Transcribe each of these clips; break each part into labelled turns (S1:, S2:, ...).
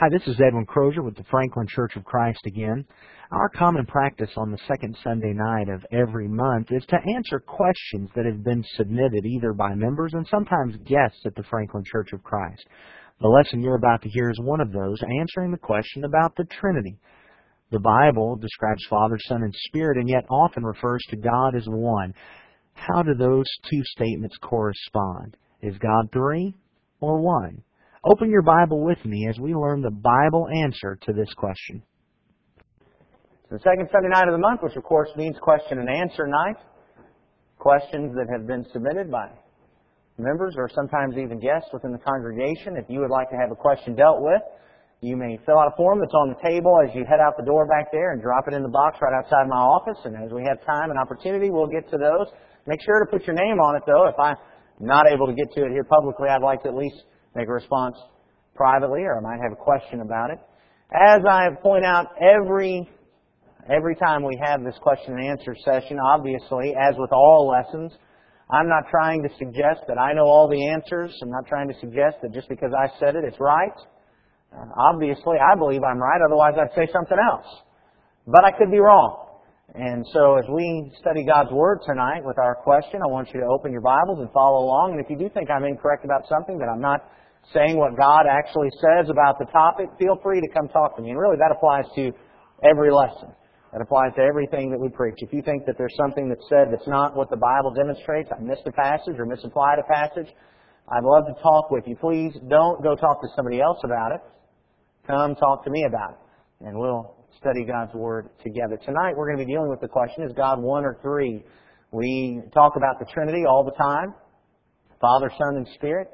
S1: Hi, this is Edwin Crozier with the Franklin Church of Christ again. Our common practice on the second Sunday night of every month is to answer questions that have been submitted either by members and sometimes guests at the Franklin Church of Christ. The lesson you're about to hear is one of those, answering the question about the Trinity. The Bible describes Father, Son, and Spirit, and yet often refers to God as one. How do those two statements correspond? Is God three or one? Open your Bible with me as we learn the Bible answer to this question.
S2: It's The second Sunday night of the month, which of course means question and answer night. Questions that have been submitted by members or sometimes even guests within the congregation. If you would like to have a question dealt with, you may fill out a form that's on the table as you head out the door back there and drop it in the box right outside my office. And as we have time and opportunity, we'll get to those. Make sure to put your name on it though. If I'm not able to get to it here publicly, I'd like to at least make a response privately or I might have a question about it. As I point out every every time we have this question and answer session, obviously, as with all lessons, I'm not trying to suggest that I know all the answers. I'm not trying to suggest that just because I said it, it's right. Uh, obviously, I believe I'm right, otherwise I'd say something else. But I could be wrong. And so as we study God's Word tonight with our question, I want you to open your Bibles and follow along. And if you do think I'm incorrect about something, that I'm not saying what God actually says about the topic, feel free to come talk to me. And really that applies to every lesson. That applies to everything that we preach. If you think that there's something that's said that's not what the Bible demonstrates, I missed a passage or misapplied a passage, I'd love to talk with you. Please don't go talk to somebody else about it. Come talk to me about it. And we'll study God's Word together. Tonight we're going to be dealing with the question, is God one or three? We talk about the Trinity all the time. Father, Son, and Spirit.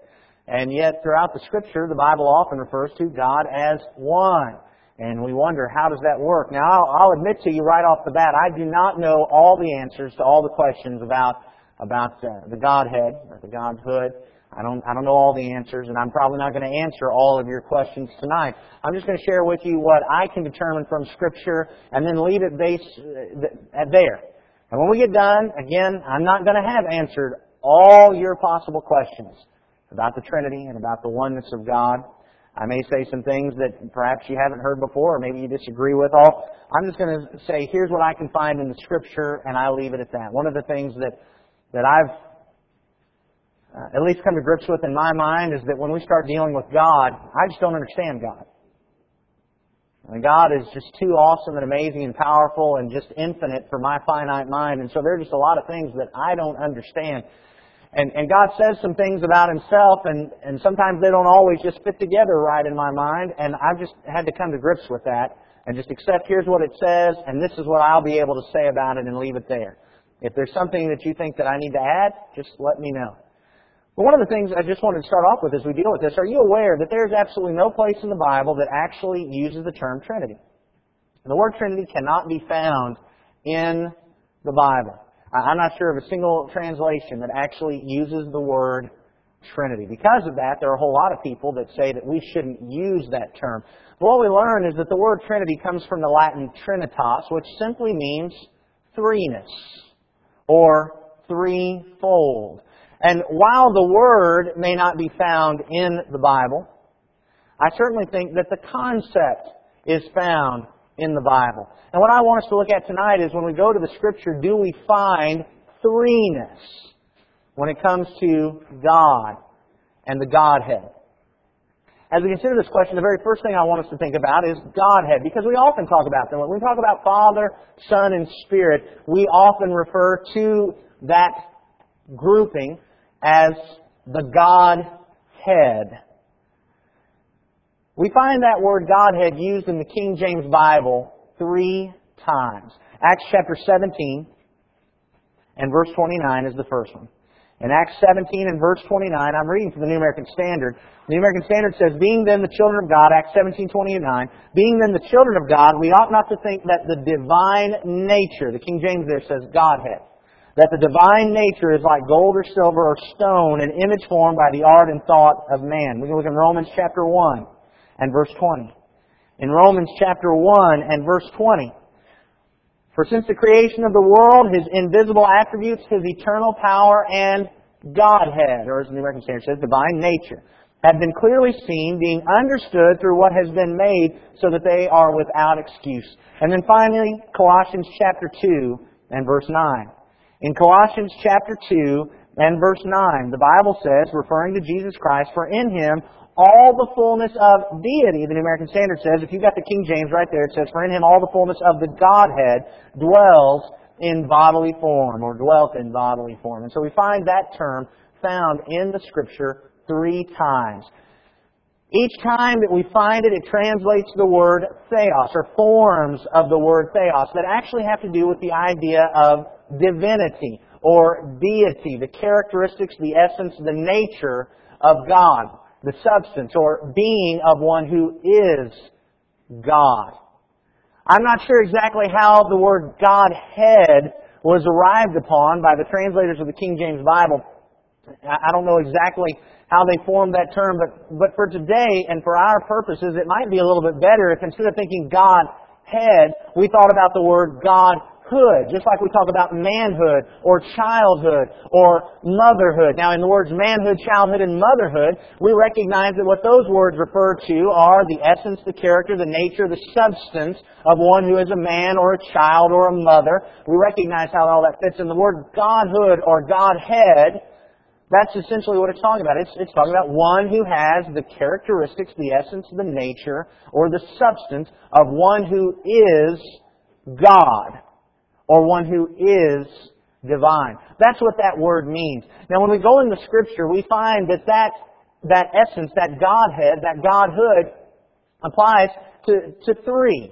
S2: And yet throughout the Scripture, the Bible often refers to God as one. And we wonder, how does that work? Now, I'll, admit to you right off the bat, I do not know all the answers to all the questions about, about uh, the Godhead, or the Godhood. I don't, I don't know all the answers, and I'm probably not going to answer all of your questions tonight. I'm just going to share with you what I can determine from Scripture, and then leave it base uh, at there. And when we get done, again, I'm not going to have answered all your possible questions about the Trinity and about the oneness of God. I may say some things that perhaps you haven't heard before, or maybe you disagree with. All I'm just going to say, here's what I can find in the Scripture, and I'll leave it at that. One of the things that that I've uh, at least come to grips with in my mind is that when we start dealing with God, I just don't understand God. And God is just too awesome and amazing and powerful and just infinite for my finite mind. And so there are just a lot of things that I don't understand. And, and God says some things about Himself, and, and sometimes they don't always just fit together right in my mind, and I've just had to come to grips with that and just accept here's what it says, and this is what I'll be able to say about it and leave it there. If there's something that you think that I need to add, just let me know. But one of the things I just wanted to start off with as we deal with this, are you aware that there's absolutely no place in the Bible that actually uses the term Trinity? The word Trinity cannot be found in the Bible. I'm not sure of a single translation that actually uses the word Trinity. Because of that, there are a whole lot of people that say that we shouldn't use that term. But what we learn is that the word Trinity comes from the Latin trinitas, which simply means threeness or threefold. And while the word may not be found in the Bible, I certainly think that the concept is found in the Bible. And what I want us to look at tonight is when we go to the Scripture, do we find threeness when it comes to God and the Godhead? As we consider this question, the very first thing I want us to think about is Godhead, because we often talk about them. When we talk about Father, Son, and Spirit, we often refer to that grouping as the Godhead. We find that word Godhead used in the King James Bible three times. Acts chapter 17 and verse 29 is the first one. In Acts 17 and verse 29, I'm reading from the New American Standard. The New American Standard says, Being then the children of God, Acts 17, 29, being then the children of God, we ought not to think that the divine nature, the King James there says Godhead, that the divine nature is like gold or silver or stone, an image formed by the art and thought of man. We can look in Romans chapter 1 and verse 20. In Romans chapter 1 and verse 20. For since the creation of the world, His invisible attributes, His eternal power and Godhead, or as the New American Standard says, divine nature, have been clearly seen, being understood through what has been made, so that they are without excuse. And then finally, Colossians chapter 2 and verse 9. In Colossians chapter 2 and verse 9, the Bible says, referring to Jesus Christ, For in Him all the fullness of deity, the New American Standard says, if you've got the King James right there, it says, For in Him all the fullness of the Godhead dwells in bodily form, or dwelt in bodily form. And so we find that term found in the Scripture three times. Each time that we find it, it translates the word theos, or forms of the word theos, that actually have to do with the idea of divinity, or deity, the characteristics, the essence, the nature of God, the substance, or being of one who is God. I'm not sure exactly how the word Godhead was arrived upon by the translators of the King James Bible. I don't know exactly how they formed that term, but, but for today and for our purposes, it might be a little bit better if instead of thinking Godhead, we thought about the word God hood, just like we talk about manhood or childhood or motherhood. Now, in the words manhood, childhood, and motherhood, we recognize that what those words refer to are the essence, the character, the nature, the substance of one who is a man or a child or a mother. We recognize how all that fits. in the word Godhood or Godhead, that's essentially what it's talking about. It's, it's talking about one who has the characteristics, the essence, the nature, or the substance of one who is God or one who is divine. That's what that word means. Now when we go in the scripture, we find that that, that essence, that Godhead, that Godhood applies to, to three.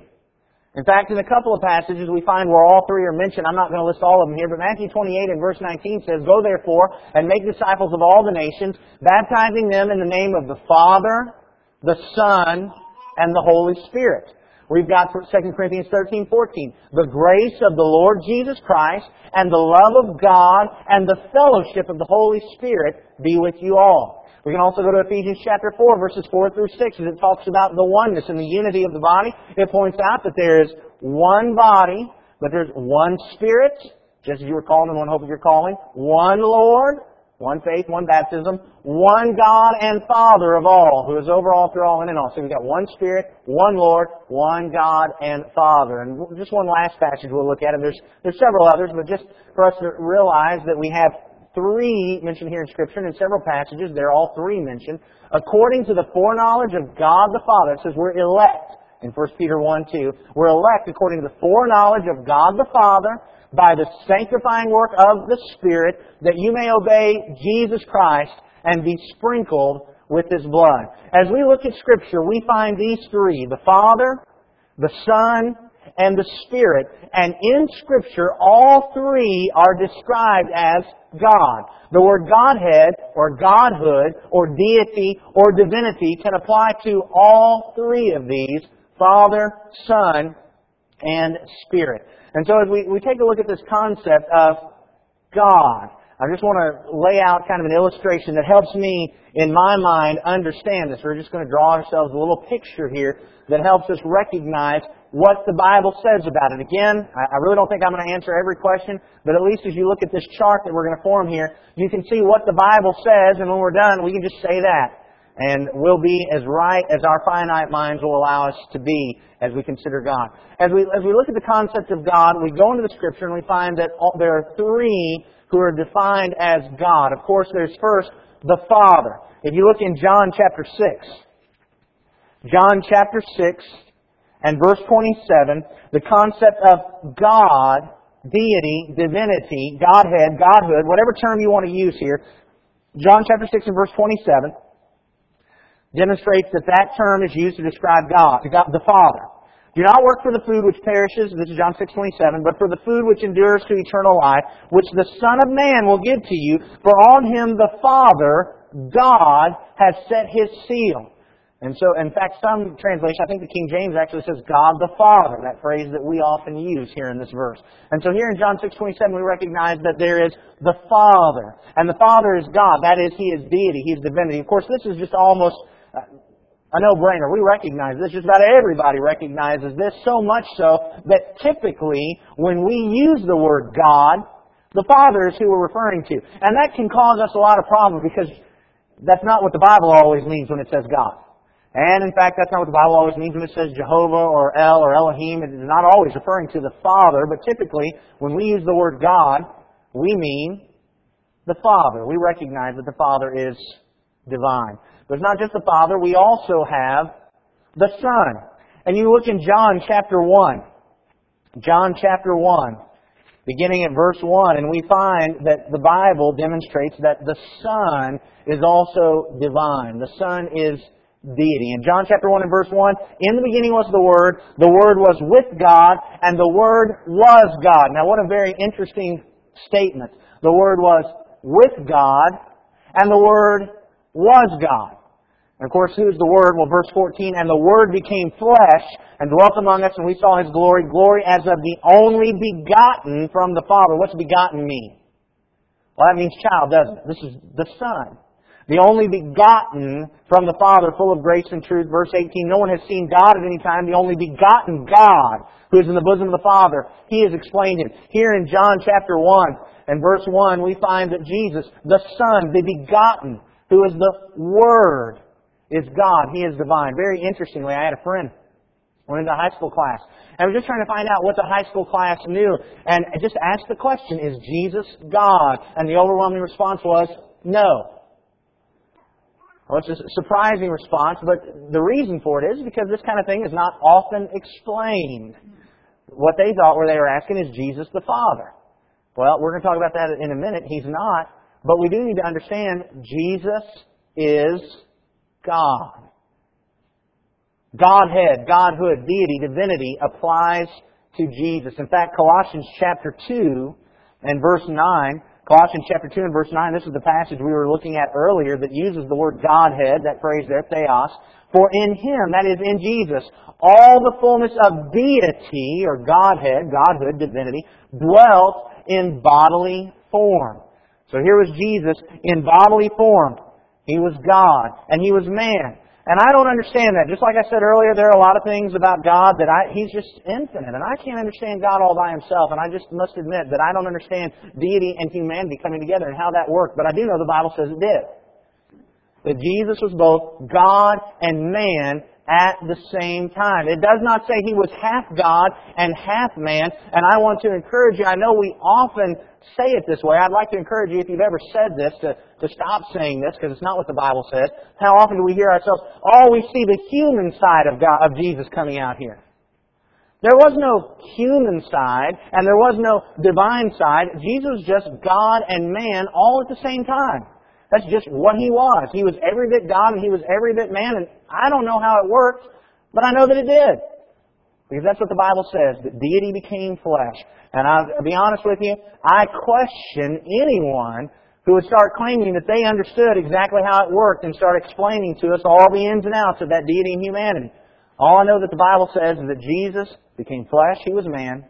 S2: In fact, in a couple of passages we find where all three are mentioned. I'm not going to list all of them here, but Matthew 28 and verse 19 says, Go therefore and make disciples of all the nations, baptizing them in the name of the Father, the Son, and the Holy Spirit. We've got 2 Corinthians 13, 14. The grace of the Lord Jesus Christ and the love of God and the fellowship of the Holy Spirit be with you all. We can also go to Ephesians chapter 4, verses 4 through 6, as it talks about the oneness and the unity of the body. It points out that there is one body, but there's one Spirit, just as you were called in one hope of your calling, one Lord, one faith, one baptism, one God and Father of all, who is over all, through all, and in all. So we've got one Spirit, one Lord, one God and Father. And just one last passage we'll look at, and there's, there's several others, but just for us to realize that we have three mentioned here in Scripture, and in several passages, they're all three mentioned. According to the foreknowledge of God the Father, it says we're elect in 1 Peter 1, 2. We're elect according to the foreknowledge of God the Father by the sanctifying work of the Spirit that you may obey Jesus Christ and be sprinkled with His blood. As we look at Scripture, we find these three, the Father, the Son, and the Spirit. And in Scripture, all three are described as God. The word Godhead, or Godhood, or deity, or divinity can apply to all three of these, Father, Son, and Spirit. And so as we, we take a look at this concept of God, I just want to lay out kind of an illustration that helps me, in my mind, understand this. We're just going to draw ourselves a little picture here that helps us recognize what the Bible says about it. Again, I really don't think I'm going to answer every question, but at least as you look at this chart that we're going to form here, you can see what the Bible says, and when we're done, we can just say that and we'll be as right as our finite minds will allow us to be as we consider God. As we, as we look at the concept of God, we go into the Scripture and we find that all, there are three who are defined as God. Of course, there's first the Father. If you look in John chapter 6, John chapter 6 and verse 27, the concept of God, deity, divinity, Godhead, Godhood, whatever term you want to use here, John chapter 6 and verse 27, demonstrates that that term is used to describe God, God the Father. Do not work for the food which perishes, this is John 6.27, but for the food which endures to eternal life, which the Son of Man will give to you, for on him the Father, God, has set his seal. And so, in fact, some translation, I think the King James actually says God the Father, that phrase that we often use here in this verse. And so here in John 6.27 we recognize that there is the Father. And the Father is God. That is, He is deity. He is divinity. Of course, this is just almost uh, a no-brainer. We recognize this. Just about everybody recognizes this, so much so that typically when we use the word God, the Father is who we're referring to. And that can cause us a lot of problems because That's not what the Bible always means when it says God. And in fact, that's not what the Bible always means when it says Jehovah or El or Elohim. It is not always referring to the Father, but typically when we use the word God, we mean the Father. We recognize that the Father is divine. But it's not just the Father, we also have the Son. And you look in John chapter 1. John chapter 1, beginning at verse 1, and we find that the Bible demonstrates that the Son is also divine. The Son is deity. In John chapter 1 and verse 1, in the beginning was the Word, the Word was with God, and the Word was God. Now what a very interesting statement. The Word was with God, and the Word was God. And of course, who's the Word? Well, verse 14, and the Word became flesh and dwelt among us, and we saw His glory, glory as of the only begotten from the Father. What's begotten mean? Well, that means child, doesn't it? This is the Son. The only begotten from the Father, full of grace and truth. Verse 18, no one has seen God at any time. The only begotten God, who is in the bosom of the Father, He has explained Him. Here in John chapter 1 and verse 1, we find that Jesus, the Son, the begotten, who is the Word, is God. He is divine. Very interestingly, I had a friend went into high school class. And I was just trying to find out what the high school class knew. And just asked the question, is Jesus God? And the overwhelming response was, no. Well, it's a surprising response, but the reason for it is because this kind of thing is not often explained. What they thought where they were asking is Jesus the Father. Well, we're going to talk about that in a minute. He's not. But we do need to understand Jesus is God. Godhead, Godhood, deity, divinity applies to Jesus. In fact, Colossians chapter 2 and verse 9, Colossians chapter 2 and verse 9, this is the passage we were looking at earlier that uses the word Godhead, that phrase there, theos. For in Him, that is in Jesus, all the fullness of deity, or Godhead, Godhood, divinity, dwelt in bodily form. So here was Jesus in bodily form. He was God, and He was man. And I don't understand that. Just like I said earlier, there are a lot of things about God that I, He's just infinite. And I can't understand God all by Himself. And I just must admit that I don't understand deity and humanity coming together and how that worked. But I do know the Bible says it did. That Jesus was both God and man at the same time. It does not say He was half God and half man. And I want to encourage you, I know we often say it this way. I'd like to encourage you, if you've ever said this, to, to stop saying this, because it's not what the Bible says. How often do we hear ourselves, oh, we see the human side of, God, of Jesus coming out here. There was no human side, and there was no divine side. Jesus was just God and man all at the same time. That's just what He was. He was every bit God and He was every bit man, and I don't know how it worked, but I know that it did. Because that's what the Bible says, that deity became flesh. And I'll be honest with you, I question anyone who would start claiming that they understood exactly how it worked and start explaining to us all the ins and outs of that deity and humanity. All I know that the Bible says is that Jesus became flesh, He was man,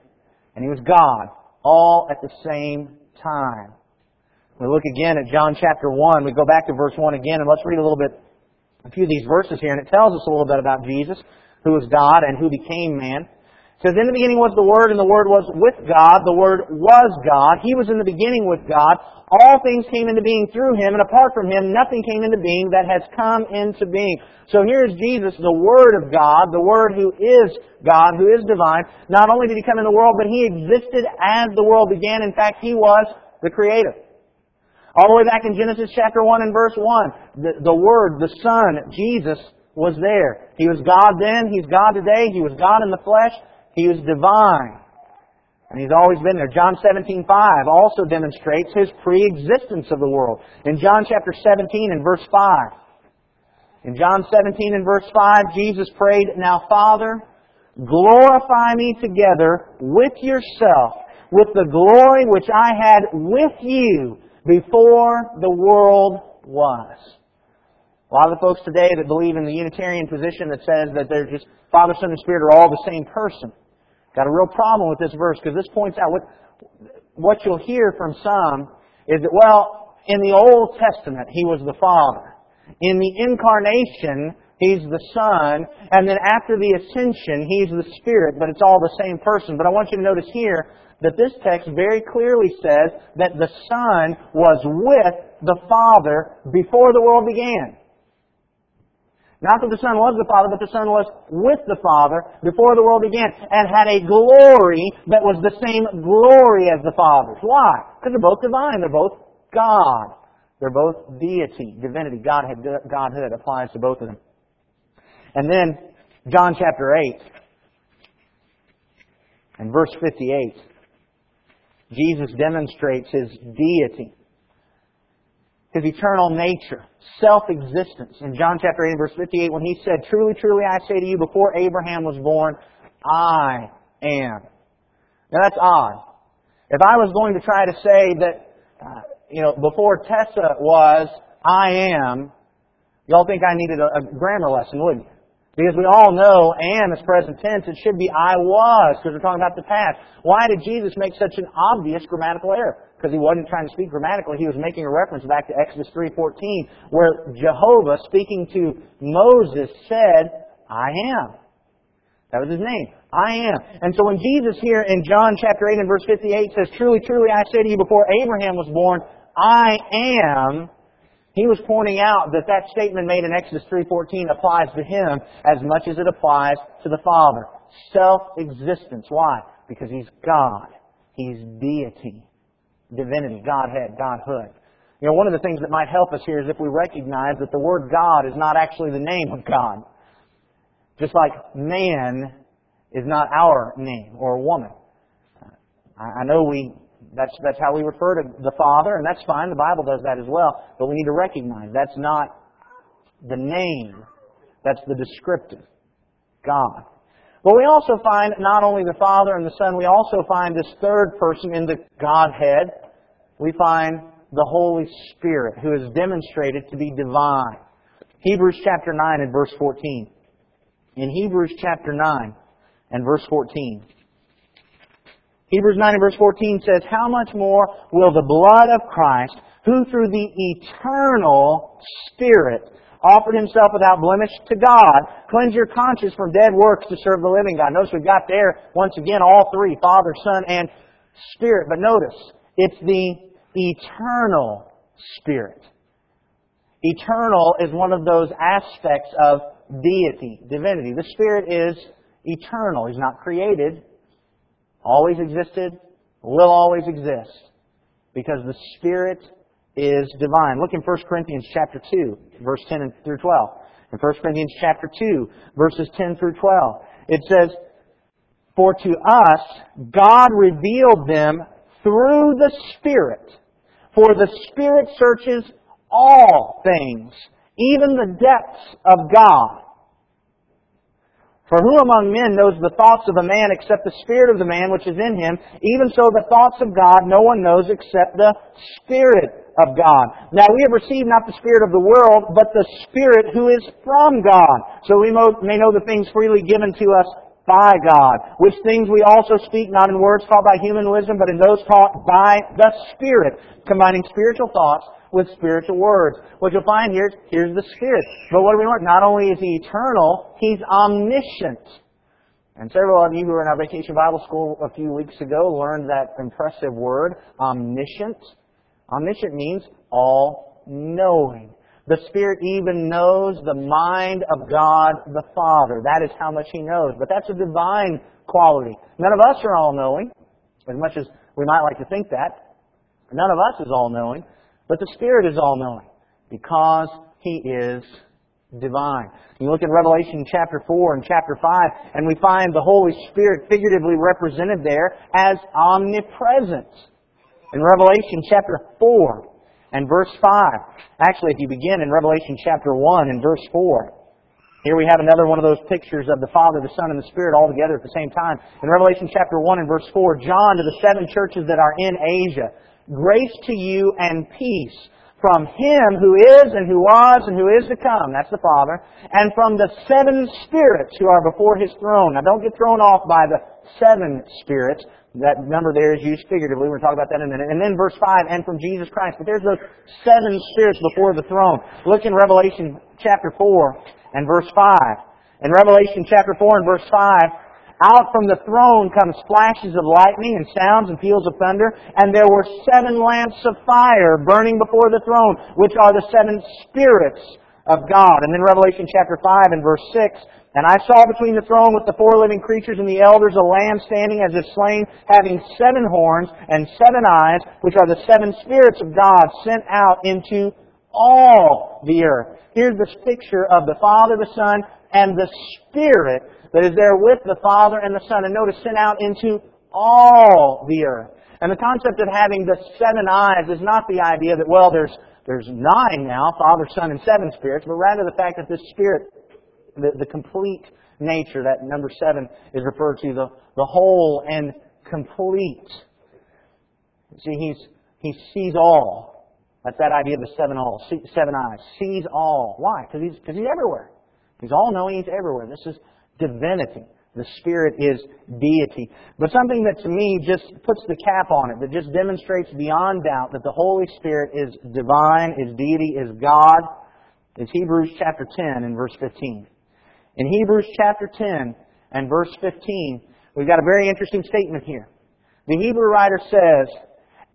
S2: and He was God, all at the same time. We look again at John chapter 1. We go back to verse 1 again, and let's read a little bit, a few of these verses here, and it tells us a little bit about Jesus, who is God and who became man. It says, In the beginning was the Word, and the Word was with God. The Word was God. He was in the beginning with God. All things came into being through Him, and apart from Him, nothing came into being that has come into being. So here's Jesus, the Word of God, the Word who is God, who is divine. Not only did He come in the world, but He existed as the world began. In fact, He was the Creator. All the way back in Genesis chapter 1 and verse 1, the, the Word, the Son, Jesus, was there. He was God then, He's God today, He was God in the flesh, he was divine. And He's always been there. John 17, 5 also demonstrates His pre-existence of the world. In John chapter 17 and verse 5. In John 17 and verse 5, Jesus prayed, Now Father, glorify me together with yourself, with the glory which I had with you before the world was. A lot of the folks today that believe in the Unitarian position that says that they're just Father, Son, and Spirit are all the same person. Got a real problem with this verse because this points out what, what you'll hear from some is that, well, in the Old Testament, He was the Father. In the Incarnation, He's the Son. And then after the Ascension, He's the Spirit, but it's all the same person. But I want you to notice here that this text very clearly says that the Son was with the Father before the world began. Not that the Son was the Father, but the Son was with the Father before the world began and had a glory that was the same glory as the Father's. Why? Because they're both divine. They're both God. They're both deity, divinity, Godhead, Godhood applies to both of them. And then, John chapter 8 and verse 58, Jesus demonstrates his deity his eternal nature, self-existence. In John chapter 8 verse 58 when he said, Truly, truly I say to you, before Abraham was born, I am. Now that's odd. If I was going to try to say that, uh, you know, before Tessa was, I am, y'all think I needed a, a grammar lesson, wouldn't you? Because we all know am is present tense. It should be I was, because we're talking about the past. Why did Jesus make such an obvious grammatical error? Because he wasn't trying to speak grammatically. He was making a reference back to Exodus 3.14, where Jehovah, speaking to Moses, said, I am. That was his name. I am. And so when Jesus here in John chapter 8 and verse 58 says, Truly, truly, I say to you, before Abraham was born, I am, he was pointing out that that statement made in Exodus 3.14 applies to him as much as it applies to the Father. Self-existence. Why? Because he's God. He's deity. Divinity. Godhead. Godhood. You know, one of the things that might help us here is if we recognize that the word God is not actually the name of God. Just like man is not our name or woman. I know we that's, that's how we refer to the Father, and that's fine. The Bible does that as well. But we need to recognize that's not the name. That's the descriptive. God. But we also find not only the Father and the Son, we also find this third person in the Godhead. We find the Holy Spirit, who is demonstrated to be divine. Hebrews chapter 9 and verse 14. In Hebrews chapter 9 and verse 14. Hebrews 9 and verse 14 says, How much more will the blood of Christ, who through the eternal Spirit offered himself without blemish to God, cleanse your conscience from dead works to serve the living God. Notice we've got there, once again, all three, Father, Son, and Spirit. But notice, it's the eternal Spirit. Eternal is one of those aspects of deity, divinity. The Spirit is eternal. He's not created. Always existed, will always exist. Because the Spirit is divine. Look in 1 Corinthians chapter 2, verse 10 through 12. In 1 Corinthians chapter 2, verses 10 through 12. It says, For to us God revealed them through the Spirit. For the Spirit searches all things, even the depths of God. For who among men knows the thoughts of a man except the spirit of the man which is in him? Even so the thoughts of God no one knows except the Spirit of God. Now we have received not the Spirit of the world, but the Spirit who is from God. So we may know the things freely given to us by God, which things we also speak not in words taught by human wisdom, but in those taught by the Spirit, combining spiritual thoughts with spiritual words. What you'll find here is, here's the Spirit. But what do we learn? Not only is He eternal, He's omniscient. And several of you who were in our vacation Bible school a few weeks ago learned that impressive word, omniscient. Omniscient means all knowing. The Spirit even knows the mind of God the Father. That is how much He knows. But that's a divine quality. None of us are all knowing, as much as we might like to think that. None of us is all knowing. But the Spirit is all knowing because He is divine. You look in Revelation chapter 4 and chapter 5, and we find the Holy Spirit figuratively represented there as omnipresent. In Revelation chapter 4 and verse 5, actually, if you begin in Revelation chapter 1 and verse 4, here we have another one of those pictures of the Father, the Son, and the Spirit all together at the same time. In Revelation chapter 1 and verse 4, John to the seven churches that are in Asia, Grace to you and peace from Him who is and who was and who is to come. That's the Father. And from the seven spirits who are before His throne. Now don't get thrown off by the seven spirits. That number there is used figuratively. We're going to talk about that in a minute. And then verse 5, and from Jesus Christ. But there's those seven spirits before the throne. Look in Revelation chapter 4 and verse 5. In Revelation chapter 4 and verse 5, Out from the throne comes flashes of lightning and sounds and peals of thunder, and there were seven lamps of fire burning before the throne, which are the seven spirits of God. And then Revelation chapter 5 and verse 6, and I saw between the throne with the four living creatures and the elders a lamb standing as if slain, having seven horns and seven eyes, which are the seven spirits of God sent out into all the earth. Here's this picture of the Father, the Son, and the Spirit that is there with the Father and the Son. And notice, sent out into all the earth. And the concept of having the seven eyes is not the idea that, well, there's, there's nine now, Father, Son, and seven spirits, but rather the fact that this Spirit, the, the complete nature, that number seven is referred to, the, the whole and complete. See, he's, he sees all. That's that idea of the seven all, seven eyes. Sees all. Why? Because he's, because he's everywhere. He's all knowing, he's everywhere. This is divinity. The Spirit is deity. But something that to me just puts the cap on it, that just demonstrates beyond doubt that the Holy Spirit is divine, is deity, is God, is Hebrews chapter 10 and verse 15. In Hebrews chapter 10 and verse 15, we've got a very interesting statement here. The Hebrew writer says,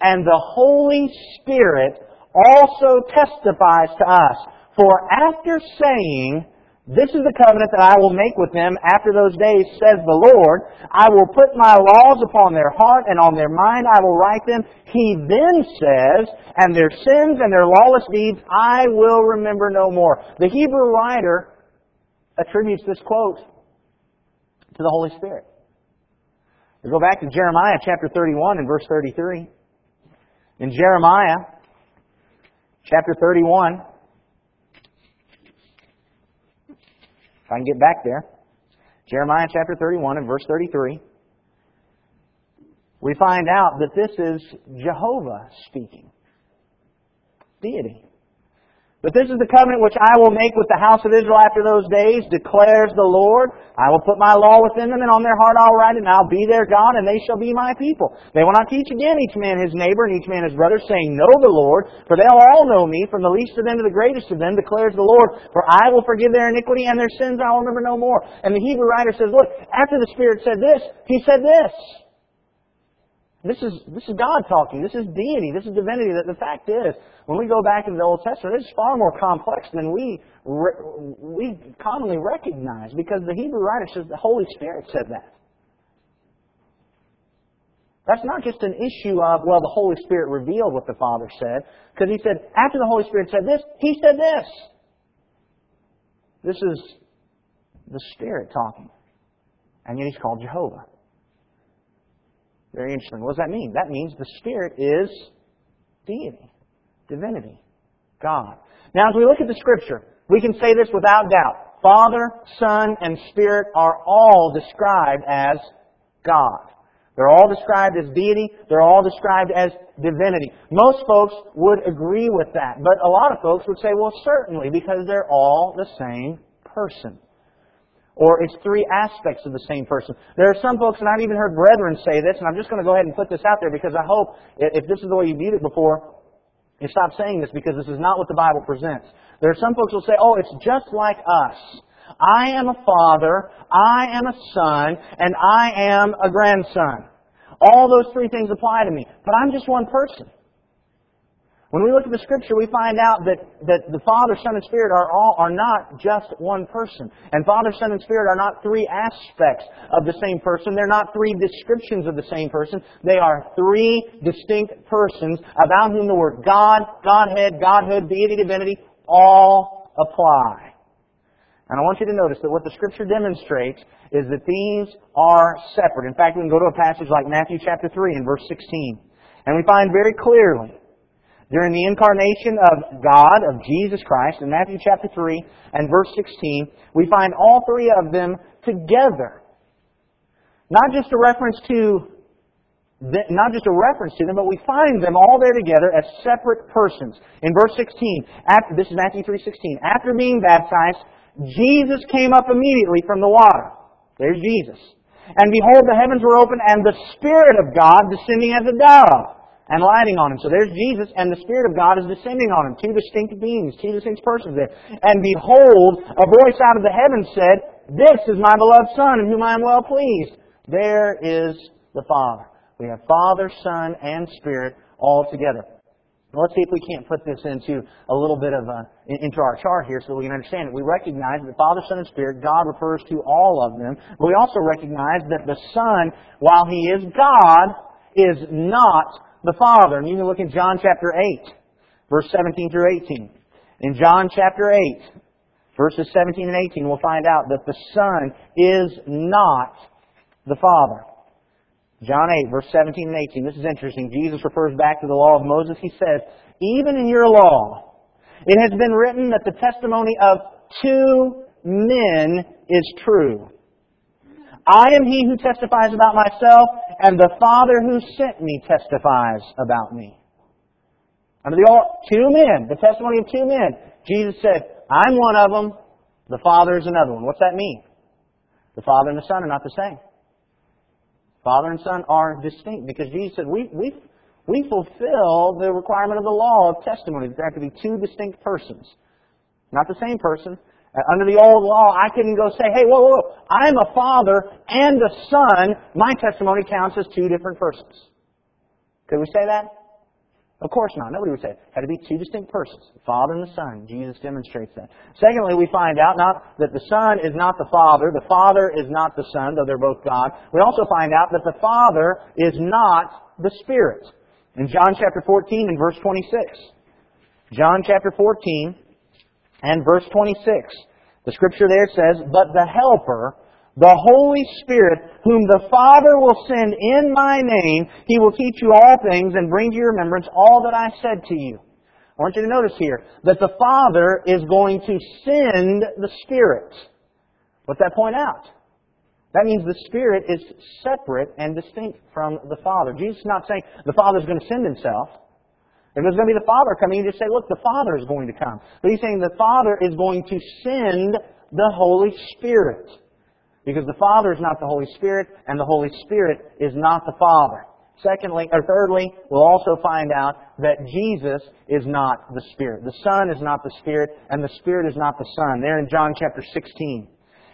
S2: And the Holy Spirit also testifies to us, for after saying, this is the covenant that I will make with them after those days, says the Lord. I will put my laws upon their heart and on their mind I will write them. He then says, and their sins and their lawless deeds I will remember no more. The Hebrew writer attributes this quote to the Holy Spirit. We go back to Jeremiah chapter 31 and verse 33. In Jeremiah chapter 31, If I can get back there. Jeremiah chapter 31 and verse 33. We find out that this is Jehovah speaking. Deity. But this is the covenant which I will make with the house of Israel after those days, declares the Lord. I will put my law within them, and on their heart I'll write it, and I'll be their God, and they shall be my people. They will not teach again each man his neighbor and each man his brother, saying, Know the Lord, for they'll all know me, from the least of them to the greatest of them, declares the Lord. For I will forgive their iniquity, and their sins I will remember no more. And the Hebrew writer says, Look, after the Spirit said this, he said this. This is, this is God talking. This is deity. This is divinity. The, the fact is, when we go back into the Old Testament, it's far more complex than we, we commonly recognize because the Hebrew writer says the Holy Spirit said that. That's not just an issue of, well, the Holy Spirit revealed what the Father said, because he said, after the Holy Spirit said this, he said this. This is the Spirit talking. And yet he's called Jehovah. Very interesting. What does that mean? That means the Spirit is deity, divinity, God. Now, as we look at the Scripture, we can say this without doubt. Father, Son, and Spirit are all described as God. They're all described as deity. They're all described as divinity. Most folks would agree with that, but a lot of folks would say, well, certainly, because they're all the same person or it's three aspects of the same person. There are some folks, and I've even heard brethren say this, and I'm just going to go ahead and put this out there because I hope if this is the way you viewed it before, you stop saying this because this is not what the Bible presents. There are some folks who will say, oh, it's just like us. I am a father, I am a son, and I am a grandson. All those three things apply to me, but I'm just one person. When we look at the scripture, we find out that, that the Father, Son, and Spirit are all are not just one person. And Father, Son, and Spirit are not three aspects of the same person. They're not three descriptions of the same person. They are three distinct persons about whom the word God, Godhead, Godhood, deity, divinity all apply. And I want you to notice that what the scripture demonstrates is that these are separate. In fact, we can go to a passage like Matthew chapter 3 and verse 16. And we find very clearly during the incarnation of God, of Jesus Christ, in Matthew chapter 3 and verse 16, we find all three of them together. Not just a reference to not just a reference to them, but we find them all there together as separate persons. In verse 16, after this is Matthew 3:16, after being baptized, Jesus came up immediately from the water. There's Jesus. And behold, the heavens were opened, and the Spirit of God descending as a dove and lighting on him. So there's Jesus, and the Spirit of God is descending on him. Two distinct beings, two distinct persons there. And behold, a voice out of the heavens said, This is my beloved Son in whom I am well pleased. There is the Father. We have Father, Son, and Spirit all together. let's see if we can't put this into a little bit of uh, a, into our chart here so we can understand it. We recognize that Father, Son, and Spirit, God refers to all of them. But we also recognize that the Son, while He is God, is not the Father. And you can look in John chapter 8, verse 17 through 18. In John chapter 8, verses 17 and 18, we'll find out that the Son is not the Father. John 8, verse 17 and 18. This is interesting. Jesus refers back to the law of Moses. He says, Even in your law, it has been written that the testimony of two men is true. I am he who testifies about myself, and the Father who sent me testifies about me. Under the all, two men, the testimony of two men. Jesus said, I'm one of them, the Father is another one. What's that mean? The Father and the Son are not the same. Father and Son are distinct because Jesus said we, we, we fulfill the requirement of the law of testimony. There have to be two distinct persons. Not the same person. Under the old law, I couldn't go say, hey, whoa, whoa, I'm a father and a son. My testimony counts as two different persons. Could we say that? Of course not. Nobody would say it. Had to be two distinct persons, the Father and the Son. Jesus demonstrates that. Secondly, we find out not that the Son is not the Father, the Father is not the Son, though they're both God. We also find out that the Father is not the Spirit. In John chapter 14 and verse 26. John chapter 14 and verse 26. The scripture there says, But the Helper, the Holy Spirit, whom the Father will send in my name, He will teach you all things and bring to your remembrance all that I said to you. I want you to notice here that the Father is going to send the Spirit. What's that point out? That means the Spirit is separate and distinct from the Father. Jesus is not saying the Father is going to send Himself. If it's going to be the Father coming, you just say, look, the Father is going to come. But He's saying the Father is going to send the Holy Spirit. Because the Father is not the Holy Spirit, and the Holy Spirit is not the Father. Secondly, or thirdly, we'll also find out that Jesus is not the Spirit. The Son is not the Spirit, and the Spirit is not the Son. There in John chapter 16.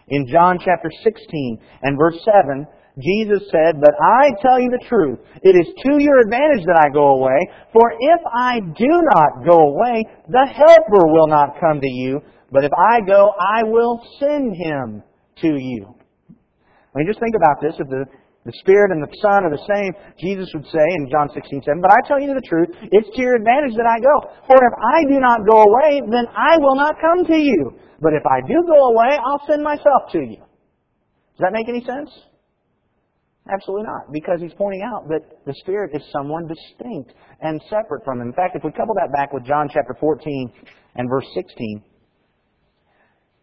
S2: In John chapter 16 and verse 7, Jesus said, But I tell you the truth, it is to your advantage that I go away, for if I do not go away, the Helper will not come to you, but if I go, I will send him to you. I mean, just think about this. If the, the Spirit and the Son are the same, Jesus would say in John 16, 7, But I tell you the truth, it's to your advantage that I go. For if I do not go away, then I will not come to you. But if I do go away, I'll send myself to you. Does that make any sense? Absolutely not, because he's pointing out that the Spirit is someone distinct and separate from him. In fact, if we couple that back with John chapter 14 and verse 16,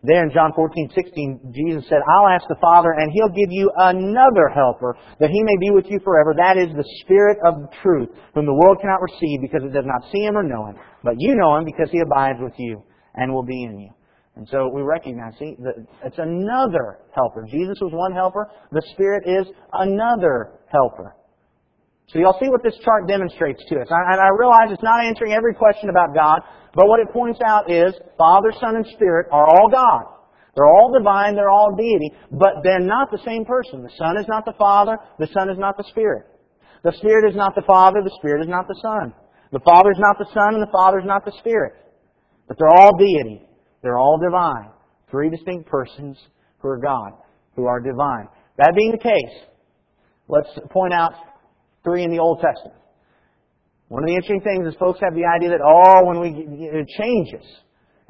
S2: there in John 14, 16, Jesus said, I'll ask the Father, and He'll give you another helper, that He may be with you forever. That is the Spirit of truth, whom the world cannot receive because it does not see Him or know Him. But you know Him because He abides with you and will be in you. And so we recognize, see, that it's another helper. Jesus was one helper. The Spirit is another helper. So you'll see what this chart demonstrates to us. And I realize it's not answering every question about God, but what it points out is Father, Son, and Spirit are all God. They're all divine, they're all deity, but they're not the same person. The Son is not the Father, the Son is not the Spirit. The Spirit is not the Father, the Spirit is not the Son. The Father is not the Son, and the Father is not the Spirit. But they're all deity. They're all divine. Three distinct persons who are God, who are divine. That being the case, let's point out three in the Old Testament. One of the interesting things is folks have the idea that, oh, when we, it changes.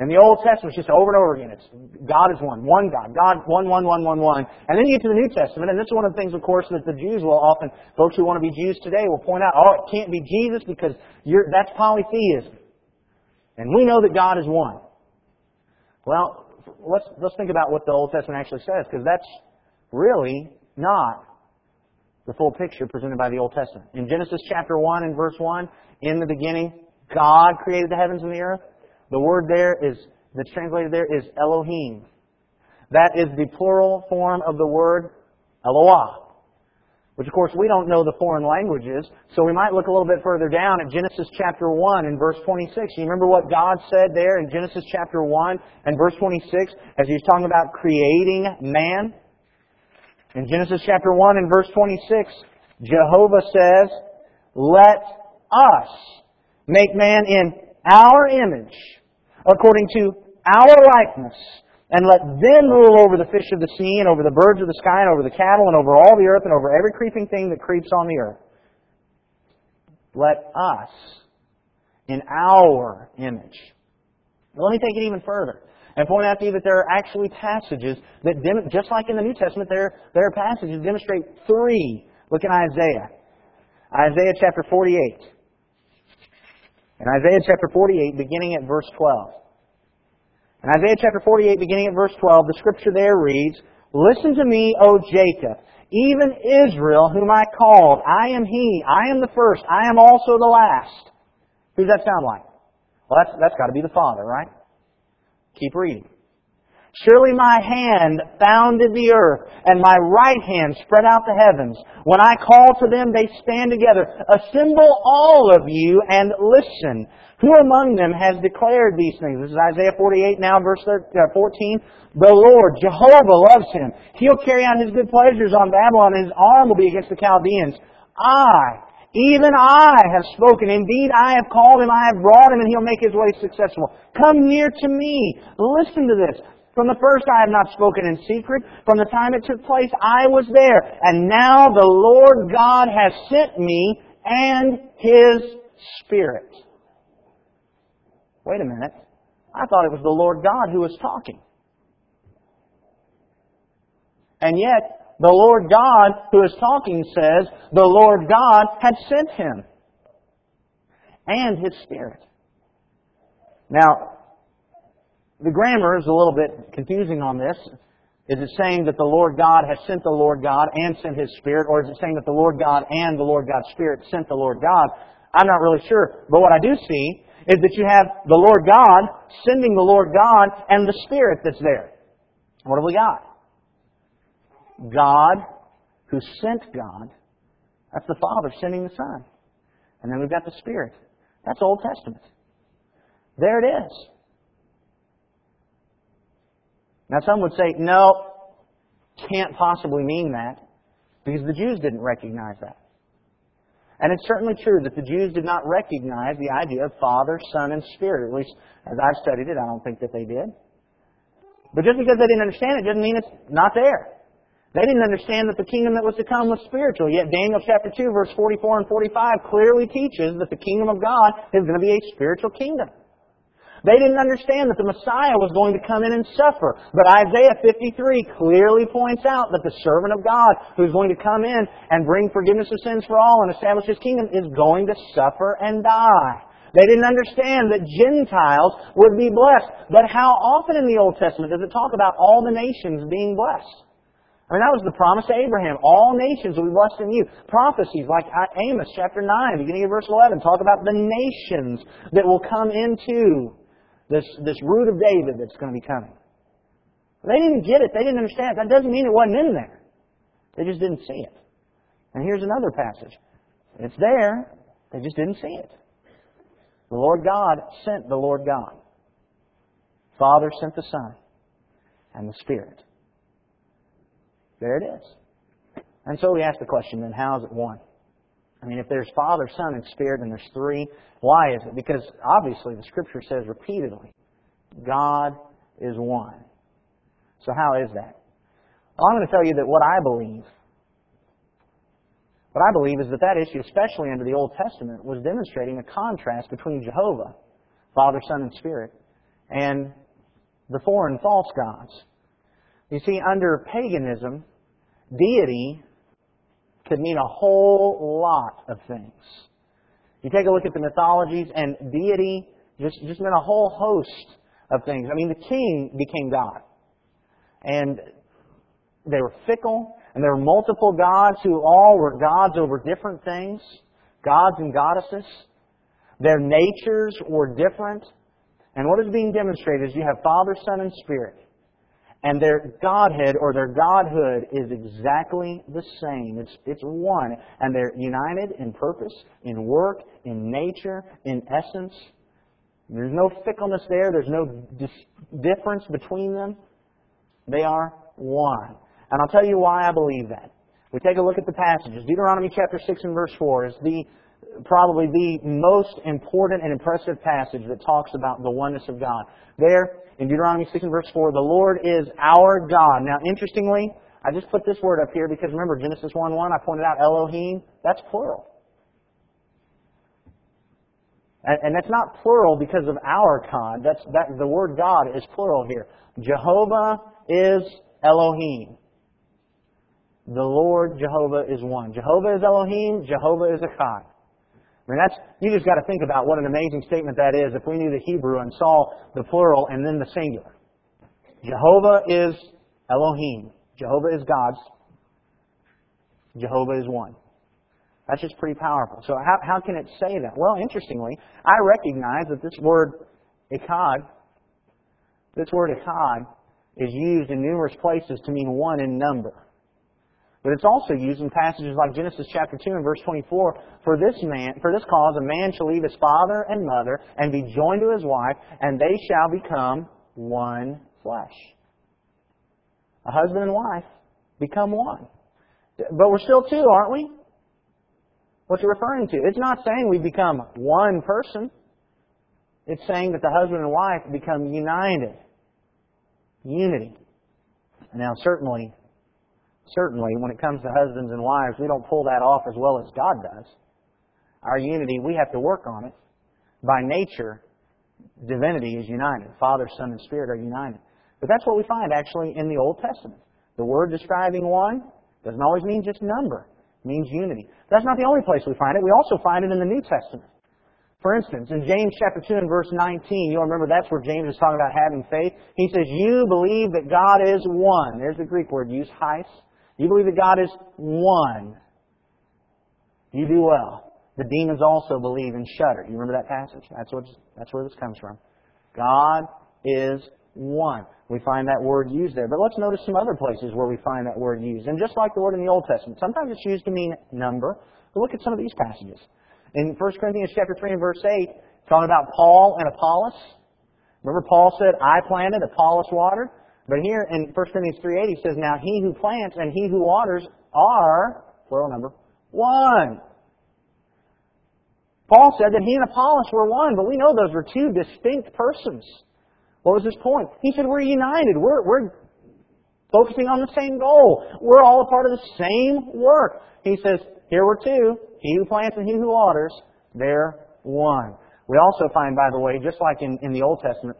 S2: In the Old Testament, it's just over and over again. It's God is one, one God, God, one, one, one, one, one. And then you get to the New Testament, and this is one of the things, of course, that the Jews will often, folks who want to be Jews today will point out, oh, it can't be Jesus because that's polytheism. And we know that God is one. Well, let's, let's think about what the Old Testament actually says, because that's really not the full picture presented by the Old Testament. In Genesis chapter 1 and verse 1, in the beginning, God created the heavens and the earth. The word there is, that's translated there is Elohim. That is the plural form of the word Eloah. Which of course we don't know the foreign languages, so we might look a little bit further down at Genesis chapter 1 and verse 26. You remember what God said there in Genesis chapter 1 and verse 26 as he was talking about creating man? In Genesis chapter 1 and verse 26, Jehovah says, Let us make man in our image, according to our likeness, and let them rule over the fish of the sea, and over the birds of the sky, and over the cattle, and over all the earth, and over every creeping thing that creeps on the earth. Let us, in our image. Let me take it even further and point out to you that there are actually passages that, just like in the New Testament, there, there are passages that demonstrate three. Look at Isaiah. Isaiah chapter 48. In Isaiah chapter 48, beginning at verse 12. In Isaiah chapter 48, beginning at verse 12, the scripture there reads, Listen to me, O Jacob, even Israel, whom I called. I am he. I am the first. I am also the last. Who does that sound like? Well, that's, that's got to be the Father, right? Keep reading. Surely my hand founded the earth, and my right hand spread out the heavens. When I call to them, they stand together. Assemble all of you and listen. Who among them has declared these things? This is Isaiah 48 now, verse uh, 14. The Lord, Jehovah, loves him. He'll carry out his good pleasures on Babylon, and his arm will be against the Chaldeans. I, even I have spoken. Indeed, I have called him, I have brought him, and he'll make his way successful. Come near to me. Listen to this. From the first I have not spoken in secret. From the time it took place, I was there. And now the Lord God has sent me and His Spirit. Wait a minute. I thought it was the Lord God who was talking. And yet, the Lord God who is talking says the Lord God had sent him and his Spirit. Now, the grammar is a little bit confusing on this. Is it saying that the Lord God has sent the Lord God and sent His Spirit, or is it saying that the Lord God and the Lord God's Spirit sent the Lord God? I'm not really sure. But what I do see is that you have the Lord God sending the Lord God and the Spirit that's there. What have we got? God who sent God. That's the Father sending the Son. And then we've got the Spirit. That's Old Testament. There it is. Now some would say, no, can't possibly mean that, because the Jews didn't recognize that. And it's certainly true that the Jews did not recognize the idea of Father, Son, and Spirit. At least as I've studied it, I don't think that they did. But just because they didn't understand it doesn't mean it's not there. They didn't understand that the kingdom that was to come was spiritual. Yet Daniel chapter 2 verse 44 and 45 clearly teaches that the kingdom of God is going to be a spiritual kingdom. They didn't understand that the Messiah was going to come in and suffer. But Isaiah 53 clearly points out that the servant of God who's going to come in and bring forgiveness of sins for all and establish his kingdom is going to suffer and die. They didn't understand that Gentiles would be blessed. But how often in the Old Testament does it talk about all the nations being blessed? I mean, that was the promise to Abraham. All nations will be blessed in you. Prophecies like Amos chapter 9, beginning of verse 11, talk about the nations that will come into this, this root of David that's going to be coming. They didn't get it. They didn't understand. That doesn't mean it wasn't in there. They just didn't see it. And here's another passage. It's there. They just didn't see it. The Lord God sent the Lord God. Father sent the Son and the Spirit. There it is. And so we ask the question then, how is it one? I mean, if there's Father, Son, and Spirit, and there's three, why is it? Because obviously the Scripture says repeatedly, God is one. So how is that? Well, I'm going to tell you that what I believe, what I believe is that that issue, especially under the Old Testament, was demonstrating a contrast between Jehovah, Father, Son, and Spirit, and the foreign false gods. You see, under paganism, deity could mean a whole lot of things. You take a look at the mythologies, and deity just, just meant a whole host of things. I mean, the king became God. And they were fickle, and there were multiple gods who all were gods over different things, gods and goddesses. Their natures were different. And what is being demonstrated is you have Father, Son, and Spirit. And their Godhead or their Godhood is exactly the same. It's, it's one. And they're united in purpose, in work, in nature, in essence. There's no fickleness there. There's no dis- difference between them. They are one. And I'll tell you why I believe that. We take a look at the passages. Deuteronomy chapter 6 and verse 4 is the probably the most important and impressive passage that talks about the oneness of God. There, in Deuteronomy 6 and verse 4, the Lord is our God. Now, interestingly, I just put this word up here because remember Genesis 1 1, I pointed out Elohim. That's plural. And, and that's not plural because of our God. That's, that, the word God is plural here. Jehovah is Elohim. The Lord Jehovah is one. Jehovah is Elohim, Jehovah is a Echad. I mean, that's, you just got to think about what an amazing statement that is if we knew the Hebrew and saw the plural and then the singular. Jehovah is Elohim. Jehovah is God's. Jehovah is one. That's just pretty powerful. So how, how can it say that? Well, interestingly, I recognize that this word echad, this word echad, is used in numerous places to mean one in number. But it's also used in passages like Genesis chapter 2 and verse 24. For this man, for this cause, a man shall leave his father and mother and be joined to his wife, and they shall become one flesh. A husband and wife become one. But we're still two, aren't we? What's it referring to? It's not saying we become one person. It's saying that the husband and wife become united. Unity. Now, certainly, certainly, when it comes to husbands and wives, we don't pull that off as well as God does. Our unity, we have to work on it. By nature, divinity is united. Father, Son, and Spirit are united. But that's what we find actually in the Old Testament. The word describing one doesn't always mean just number. It means unity. That's not the only place we find it. We also find it in the New Testament. For instance, in James chapter 2 and verse 19, you'll remember that's where James is talking about having faith. He says, You believe that God is one. There's the Greek word heis. You believe that God is one. You do well. The demons also believe and shudder. You remember that passage? That's, what, that's where this comes from. God is one. We find that word used there. But let's notice some other places where we find that word used. And just like the word in the Old Testament, sometimes it's used to mean number. But look at some of these passages. In 1 Corinthians chapter 3 and verse 8, talking about Paul and Apollos. Remember Paul said, I planted, Apollos watered. But here in 1 Corinthians 3.8 he says, Now he who plants and he who waters are, plural number, one. Paul said that he and Apollos were one, but we know those were two distinct persons. What was his point? He said, We're united. We're, we're focusing on the same goal. We're all a part of the same work. He says, Here we're two. He who plants and he who waters, they're one. We also find, by the way, just like in, in the Old Testament,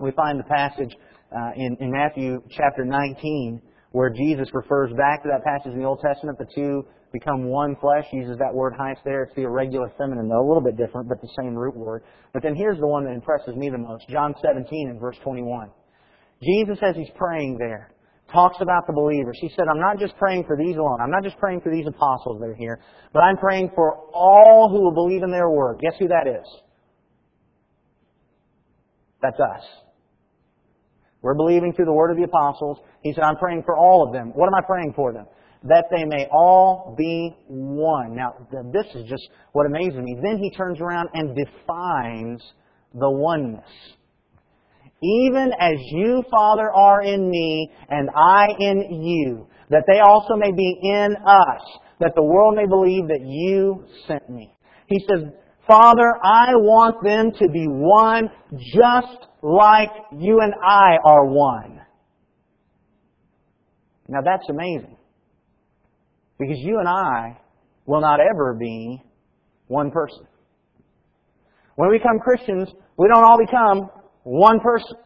S2: we find the passage uh, in, in Matthew chapter 19 where Jesus refers back to that passage in the Old Testament, the two become one flesh, uses that word heis there. It's the irregular feminine, though, a little bit different, but the same root word. But then here's the one that impresses me the most. John 17 and verse 21. Jesus, as he's praying there, talks about the believers. He said, I'm not just praying for these alone. I'm not just praying for these apostles that are here, but I'm praying for all who will believe in their word. Guess who that is? That's us. We're believing through the word of the apostles. He said, I'm praying for all of them. What am I praying for them? That they may all be one. Now, this is just what amazes me. Then he turns around and defines the oneness. Even as you, Father, are in me, and I in you, that they also may be in us, that the world may believe that you sent me. He says, Father, I want them to be one just like you and I are one. Now that's amazing. Because you and I will not ever be one person. When we become Christians, we don't all become one person.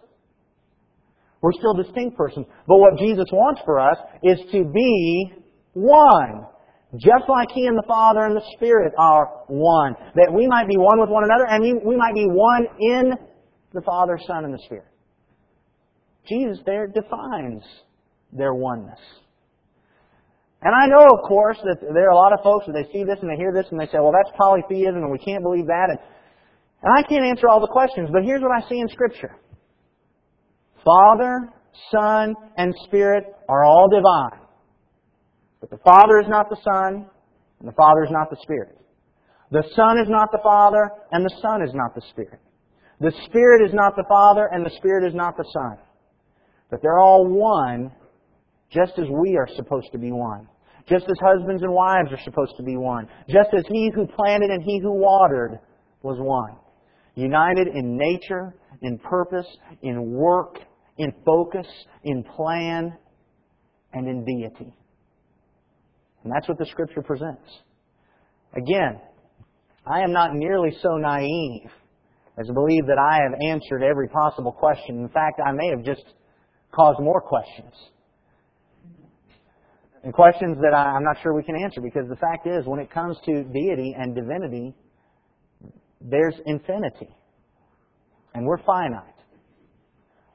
S2: We're still distinct persons. But what Jesus wants for us is to be one. Just like He and the Father and the Spirit are one. That we might be one with one another and we, might be one in the Father, Son, and the Spirit. Jesus there defines their oneness. And I know, of course, that there are a lot of folks that they see this and they hear this and they say, well, that's polytheism and we can't believe that. And, and I can't answer all the questions, but here's what I see in Scripture. Father, Son, and Spirit are all divine. But the Father is not the Son, and the Father is not the Spirit. The Son is not the Father, and the Son is not the Spirit. The Spirit is not the Father, and the Spirit is not the Son. But they're all one, just as we are supposed to be one. Just as husbands and wives are supposed to be one. Just as he who planted and he who watered was one. United in nature, in purpose, in work, in focus, in plan, and in deity. And that's what the Scripture presents. Again, I am not nearly so naive as to believe that I have answered every possible question. In fact, I may have just caused more questions. And questions that I'm not sure we can answer because the fact is, when it comes to deity and divinity, there's infinity. And we're finite.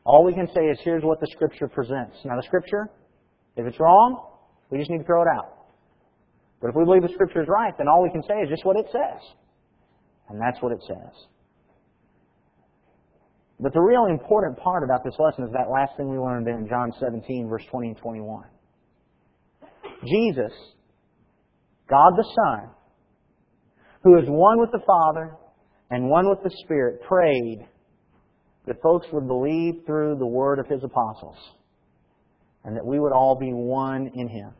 S2: All we can say is, here's what the Scripture presents. Now, the Scripture, if it's wrong, we just need to throw it out. But if we believe the Scripture is right, then all we can say is just what it says. And that's what it says. But the real important part about this lesson is that last thing we learned in John 17, verse 20 and 21. Jesus, God the Son, who is one with the Father and one with the Spirit, prayed that folks would believe through the word of His apostles and that we would all be one in Him.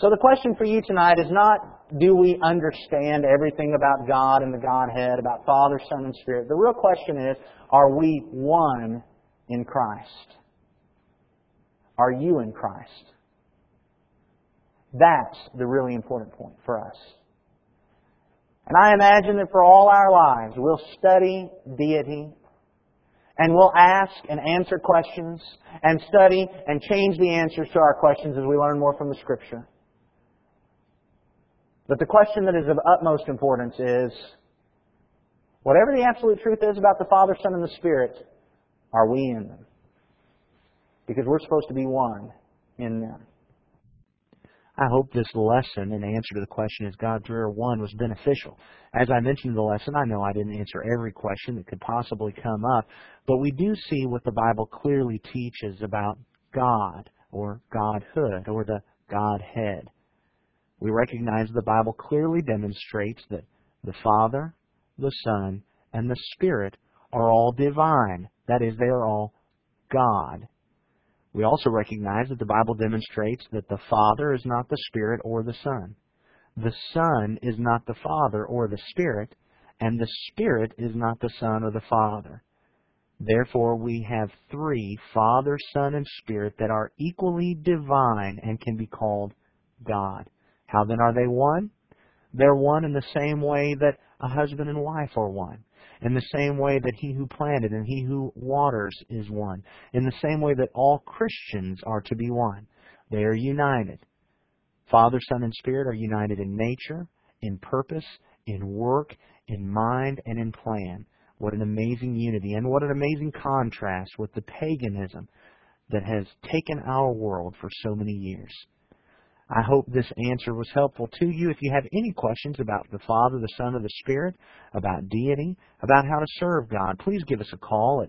S2: So the question for you tonight is not do we understand everything about God and the Godhead, about Father, Son, and Spirit. The real question is are we one in Christ? Are you in Christ? That's the really important point for us. And I imagine that for all our lives, we'll study deity and we'll ask and answer questions and study and change the answers to our questions as we learn more from the Scripture. But the question that is of utmost importance is whatever the absolute truth is about the Father, Son, and the Spirit, are we in them? Because we're supposed to be one in them.
S1: I hope this lesson in answer to the question, is God three or one, was beneficial. As I mentioned in the lesson, I know I didn't answer every question that could possibly come up, but we do see what the Bible clearly teaches about God, or Godhood, or the Godhead. We recognize the Bible clearly demonstrates that the Father, the Son, and the Spirit are all divine. That is, they are all God. We also recognize that the Bible demonstrates that the Father is not the Spirit or the Son. The Son is not the Father or the Spirit, and the Spirit is not the Son or the Father. Therefore, we have three, Father, Son, and Spirit, that are equally divine and can be called God. How then are they one? They're one in the same way that a husband and wife are one in the same way that he who planted and he who waters is one, in the same way that all Christians are to be one. They are united. Father, Son, and Spirit are united in nature, in purpose, in work, in mind, and in plan. What an amazing unity, and what an amazing contrast with the paganism that has taken our world for so many years. I hope this answer was helpful to you. If you have any questions about the Father, the Son, or the Spirit, about deity, about how to serve God, please give us a call at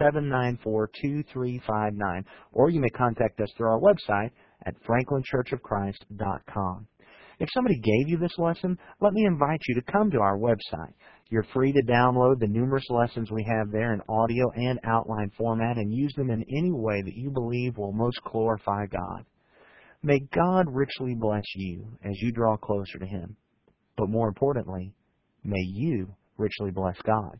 S1: 615-794-2359, or you may contact us through our website at franklinchurchofchrist.com. If somebody gave you this lesson, let me invite you to come to our website. You're free to download the numerous lessons we have there in audio and outline format and use them in any way that you believe will most glorify God. May God richly bless you as you draw closer to Him. But more importantly, may you richly bless God.